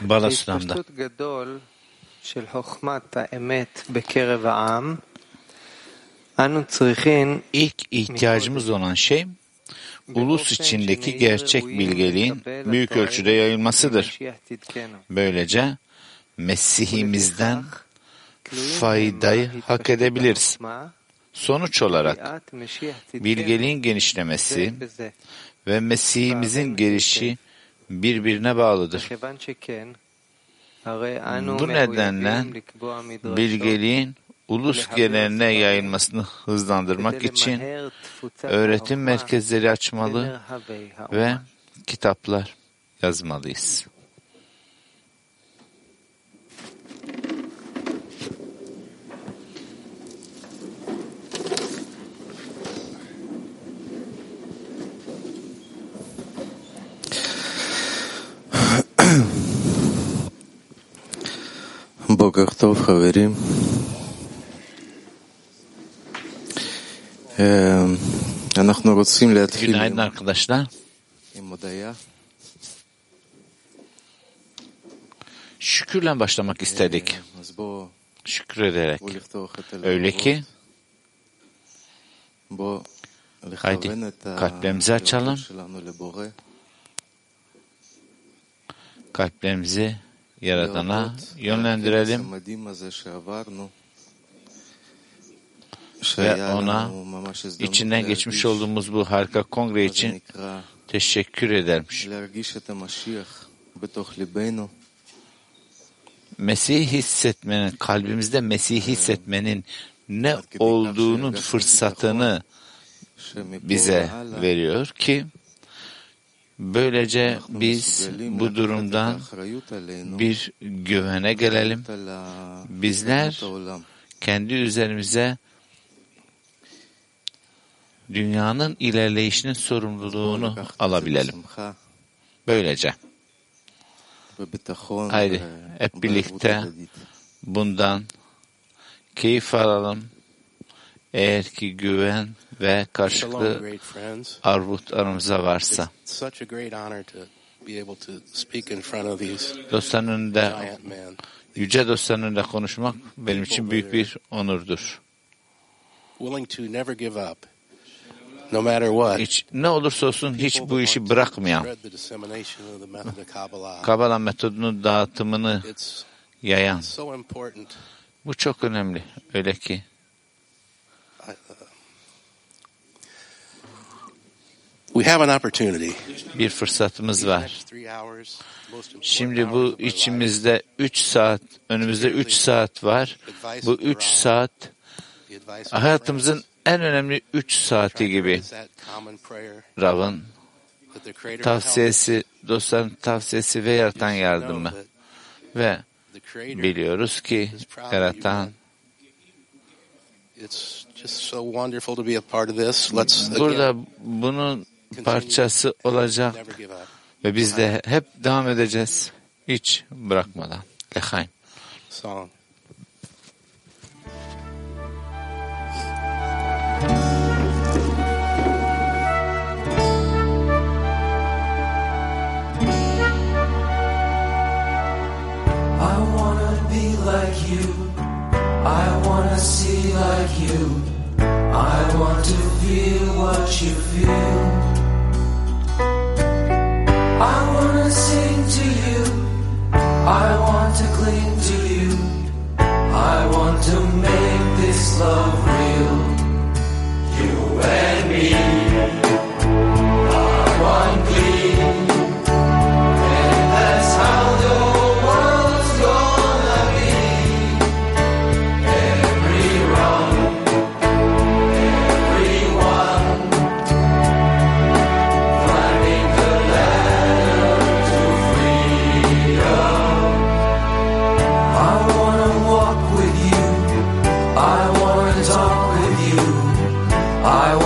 Balasulam'da. İlk ihtiyacımız olan şey ulus içindeki gerçek bilgeliğin büyük ölçüde yayılmasıdır. Böylece Mesih'imizden faydayı hak edebiliriz. Sonuç olarak bilgeliğin genişlemesi ve Mesih'imizin gelişi birbirine bağlıdır. Bu nedenle bilgeliğin ulus geneline yayılmasını hızlandırmak için öğretim merkezleri açmalı ve kitaplar yazmalıyız. Boker Tov, Haverim. Günaydın arkadaşlar. Şükürle başlamak istedik. Şükrederek. Öyle ki haydi kalplerimizi açalım. Kalplerimizi Yaradan'a yönlendirelim. ve ona içinden geçmiş olduğumuz bu harika kongre için teşekkür edermiş. Mesih hissetmenin, kalbimizde Mesih hissetmenin ne olduğunun fırsatını bize veriyor ki Böylece biz bu durumdan bir güvene gelelim. Bizler kendi üzerimize dünyanın ilerleyişinin sorumluluğunu alabilelim. Böylece. Haydi hep birlikte bundan keyif alalım. Eğer ki güven ve karşılıklı arvut aramızda varsa. Dostların önünde, yüce dostların önünde konuşmak benim için büyük bir onurdur. Hiç, ne olursa olsun hiç bu işi bırakmayan. Kabala metodunun dağıtımını yayan. Bu çok önemli. Öyle ki I, uh, we have an opportunity. bir fırsatımız var. Şimdi bu içimizde 3 saat, önümüzde 3 saat var. Bu of the 3 Rav, saat hayatımızın en önemli 3 saati gibi. Rav'ın tavsiyesi, dostların tavsiyesi ve yaratan yardımı. Ve biliyoruz ki yaratan It's just so wonderful to be a part of this. Let's burada bunun parçası olacak Never give up. ve biz de hep devam edeceğiz hiç bırakmadan. Lehaim. Song. I wanna be like you. I wanna see like you. I want to feel what you feel. I wanna sing to you. I want to cling to you. I want to make this love real. You and me I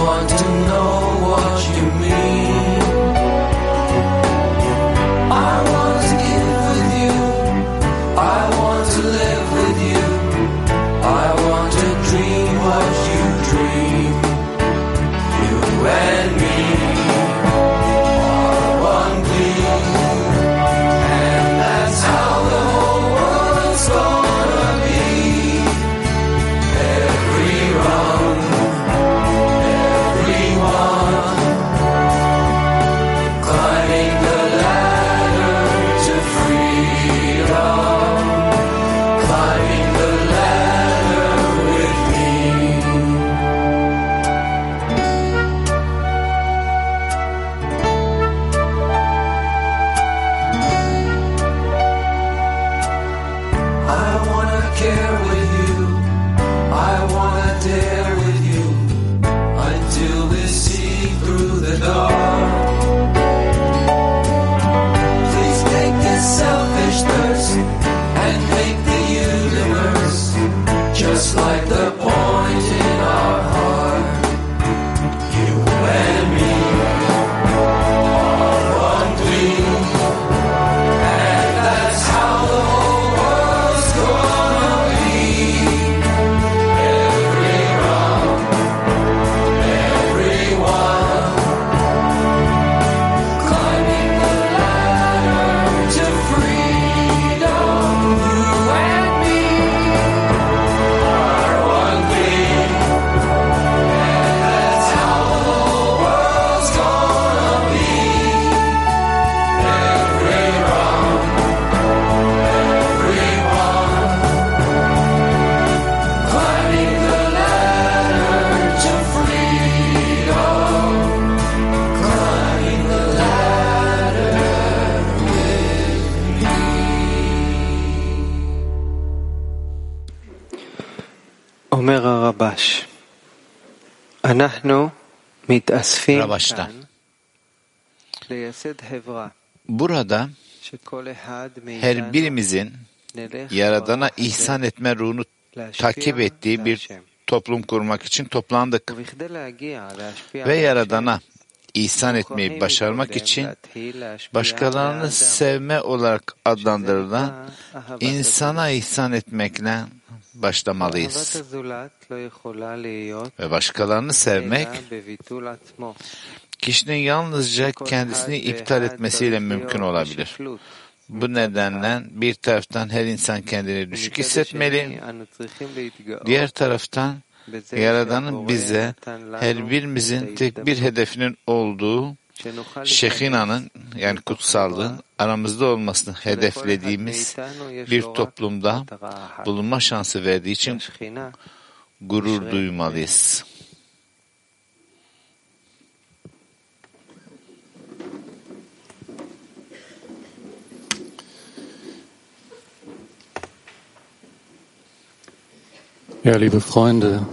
Ravaş'ta. Burada her birimizin Yaradan'a ihsan etme ruhunu takip ettiği bir toplum kurmak için toplandık. Ve Yaradan'a ihsan etmeyi başarmak için başkalarını sevme olarak adlandırılan insana ihsan etmekle başlamalıyız. Ve başkalarını sevmek kişinin yalnızca kendisini iptal etmesiyle mümkün olabilir. Bu nedenle bir taraftan her insan kendini düşük hissetmeli, diğer taraftan Yaradan'ın bize her birimizin tek bir hedefinin olduğu Şehina'nın yani kutsallığın aramızda olmasını hedeflediğimiz bir toplumda bulunma şansı verdiği için gurur duymalıyız. Ja, liebe Freunde,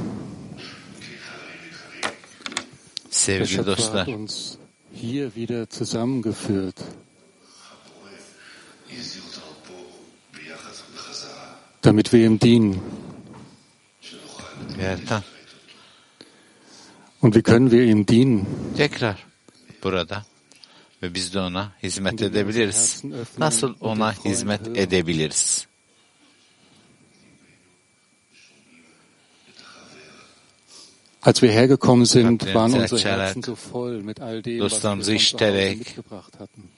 der Schöpfer hat uns hier wieder zusammengeführt. Damit wir ihm dienen. Und wie können wir ihm dienen? tekrar burada ve biz de ona hizmet edebiliriz. Nasıl ona hizmet edebiliriz? Als wir hergekommen sind, waren unsere Herzen so voll mit all dem, was wir von zu Hause mitgebracht hatten.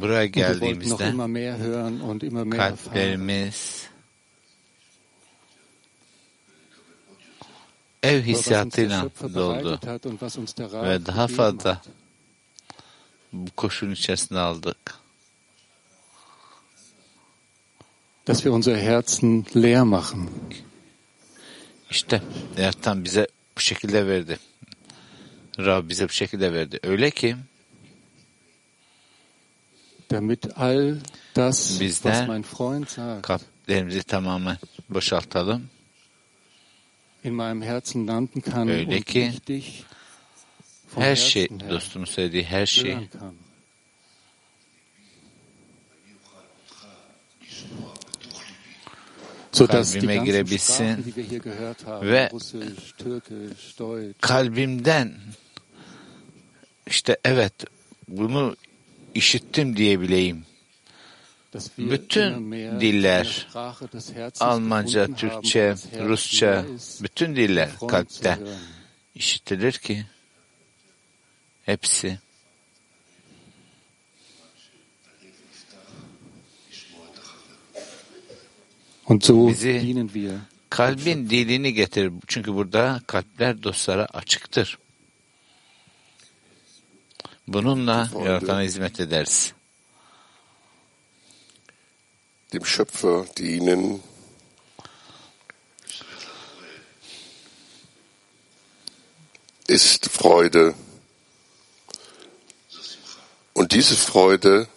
buraya geldiğimizde kalplerimiz ev hissiyatıyla doldu ve daha fazla bu koşun içerisine aldık. Dass wir unsere Herzen leer machen. İşte Ertan bize bu şekilde verdi. Rab bize bu şekilde verdi. Öyle ki damit all das, Bizler was mein Freund sagt, kalplerimizi tamamen boşaltalım. in meinem Herzen landen kann Öyle ki Her şey, dostumun söylediği her şey hören kann. Sodass die kalbime girebilsin ve kalbimden işte evet bunu işittim diyebileyim. Bütün diller, Almanca, Türkçe, Rusça, bütün diller kalpte işitilir ki hepsi Und so Bizi dienen wir. kalbin dilini getirir. Çünkü burada kalpler dostlara açıktır. Bununla yaratana hizmet ederiz. dem Schöpfer dienen, ist Freude. Und diese Freude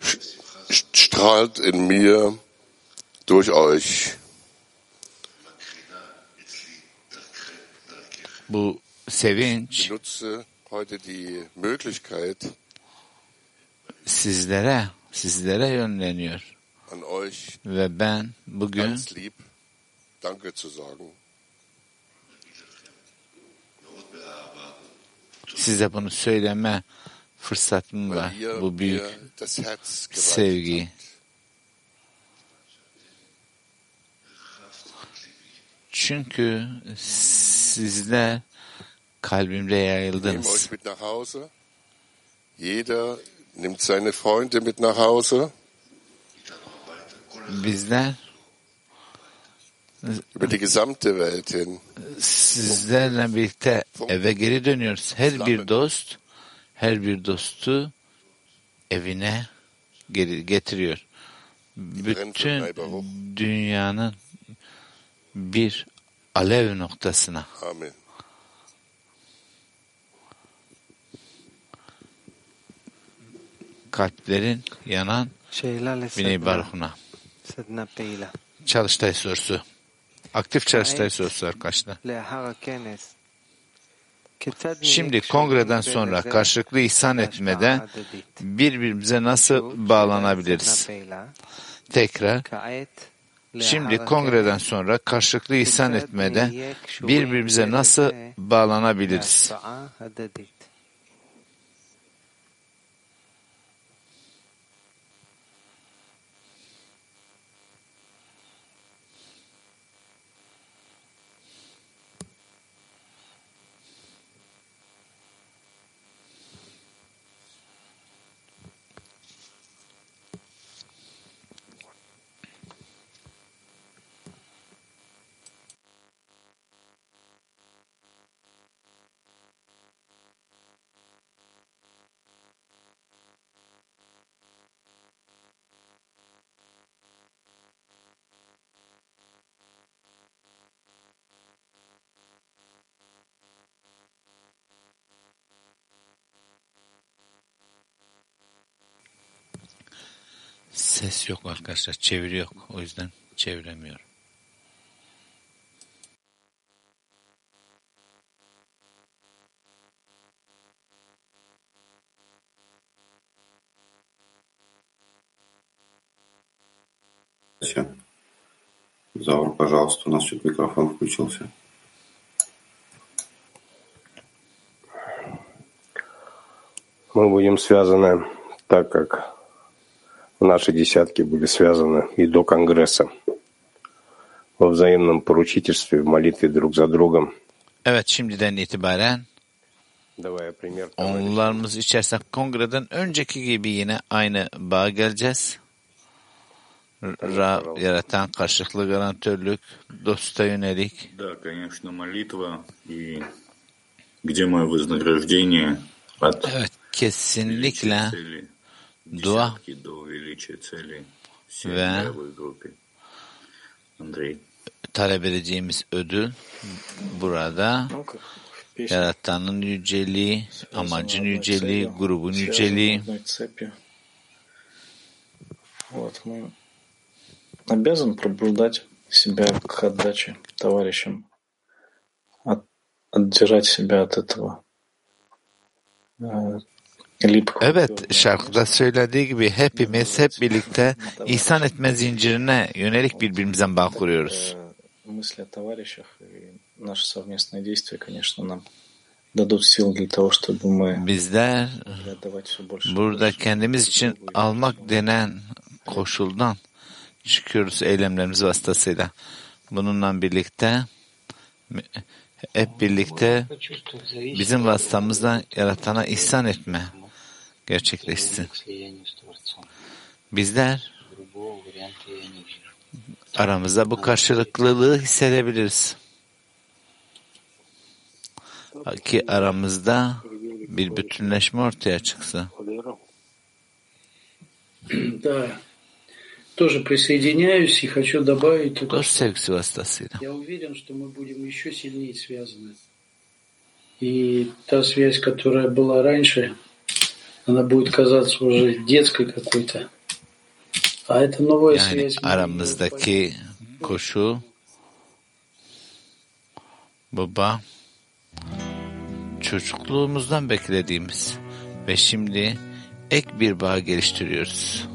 strahlt in mir durch euch. Bu sevinç Ich nutze heute die Möglichkeit, sizlere, sizlere yönleniyor. an euch Ve ben bugün ganz lieb Danke zu sagen. size bunu söyleme fırsatım var. Bu büyük sevgi. Çünkü sizler kalbimde yayıldınız. euch mit nach Hause. Jeder nimmt seine Freunde mit nach Hause. Bizler Über die gesamte Welt hin. sizlerle birlikte eve geri dönüyoruz. Her bir dost, her bir dostu evine geri getiriyor. Bütün dünyanın bir alev noktasına. Amin. Kalplerin yanan Bine Baruhuna. Çalıştay sorusu. Aktif çalıştay sorusu arkadaşlar. Şimdi kongreden sonra karşılıklı ihsan etmede birbirimize nasıl bağlanabiliriz? Tekrar Şimdi kongreden sonra karşılıklı ihsan etmede birbirimize nasıl bağlanabiliriz? Ses yok arkadaşlar. Çeviri yok. O yüzden çeviremiyorum. Заур, пожалуйста, у нас что-то микрофон включился. Мы будем связаны так, как наши десятки были связаны и до Конгресса. Во взаимном поручительстве, в молитве друг за другом. Evet şimdiden itibaren Давая пример onlarımız içerisinde kongreden önceki gibi yine aynı bağa geleceğiz. Ra yaratan karşılıklı garantörlük, dosta yönelik. Да, конечно, молитва и где мое вознаграждение от Evet kesinlikle десятки до величия цели. Ve talep edeceğimiz ödül burada. Yaratanın yüceliği, amacın yüceliği, grubun yüceliği. Вот мы обязан пробуждать себя к отдаче товарищам, от- отдирать себя от этого э. Evet, şarkıda söylediği gibi hepimiz hep birlikte ihsan etme zincirine yönelik birbirimizden bağ kuruyoruz. Bizler burada kendimiz için almak denen koşuldan çıkıyoruz eylemlerimiz vasıtasıyla. Bununla birlikte hep birlikte bizim vasıtamızdan yaratana ihsan etme gerçekleşsin. Bizler aramızda bu karşılıklılığı hissedebiliriz. Ki aramızda bir bütünleşme ortaya çıksın. Да, тоже присоединяюсь и хочу добавить только, я уверен, что мы будем еще сильнее связаны. И та связь, которая была раньше, она будет казаться уже детской какой-то. А это новая Yani связь. мы aramızdaki koşu baba çocukluğumuzdan beklediğimiz ve şimdi ek bir bağ geliştiriyoruz.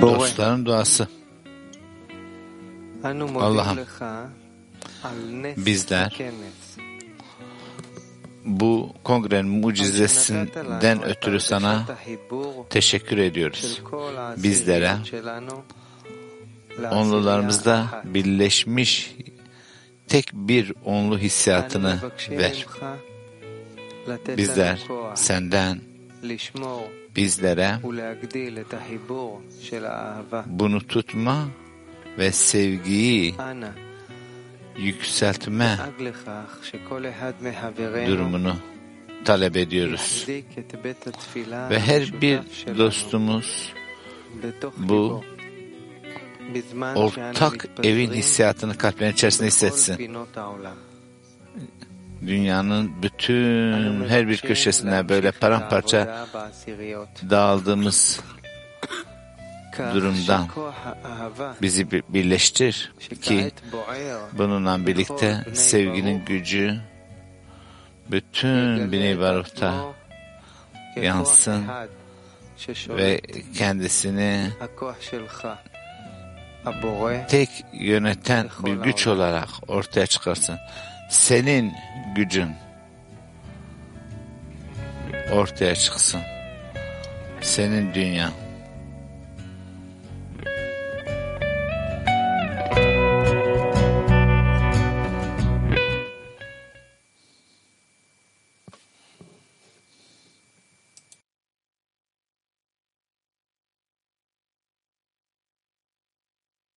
Dostların duası. Allah'ım bizler bu kongrenin mucizesinden ötürü sana teşekkür ediyoruz. Bizlere onlularımızda birleşmiş tek bir onlu hissiyatını ver bizler senden bizlere bunu tutma ve sevgiyi yükseltme durumunu talep ediyoruz. Ve her bir dostumuz bu ortak evin hissiyatını kalplerin içerisinde hissetsin dünyanın bütün her bir köşesine böyle paramparça dağıldığımız durumdan bizi birleştir ki bununla birlikte sevginin gücü bütün Bnei Baruk'ta yansın ve kendisini tek yöneten bir güç olarak ortaya çıkarsın. Senin gücün ortaya çıksın. Senin dünya.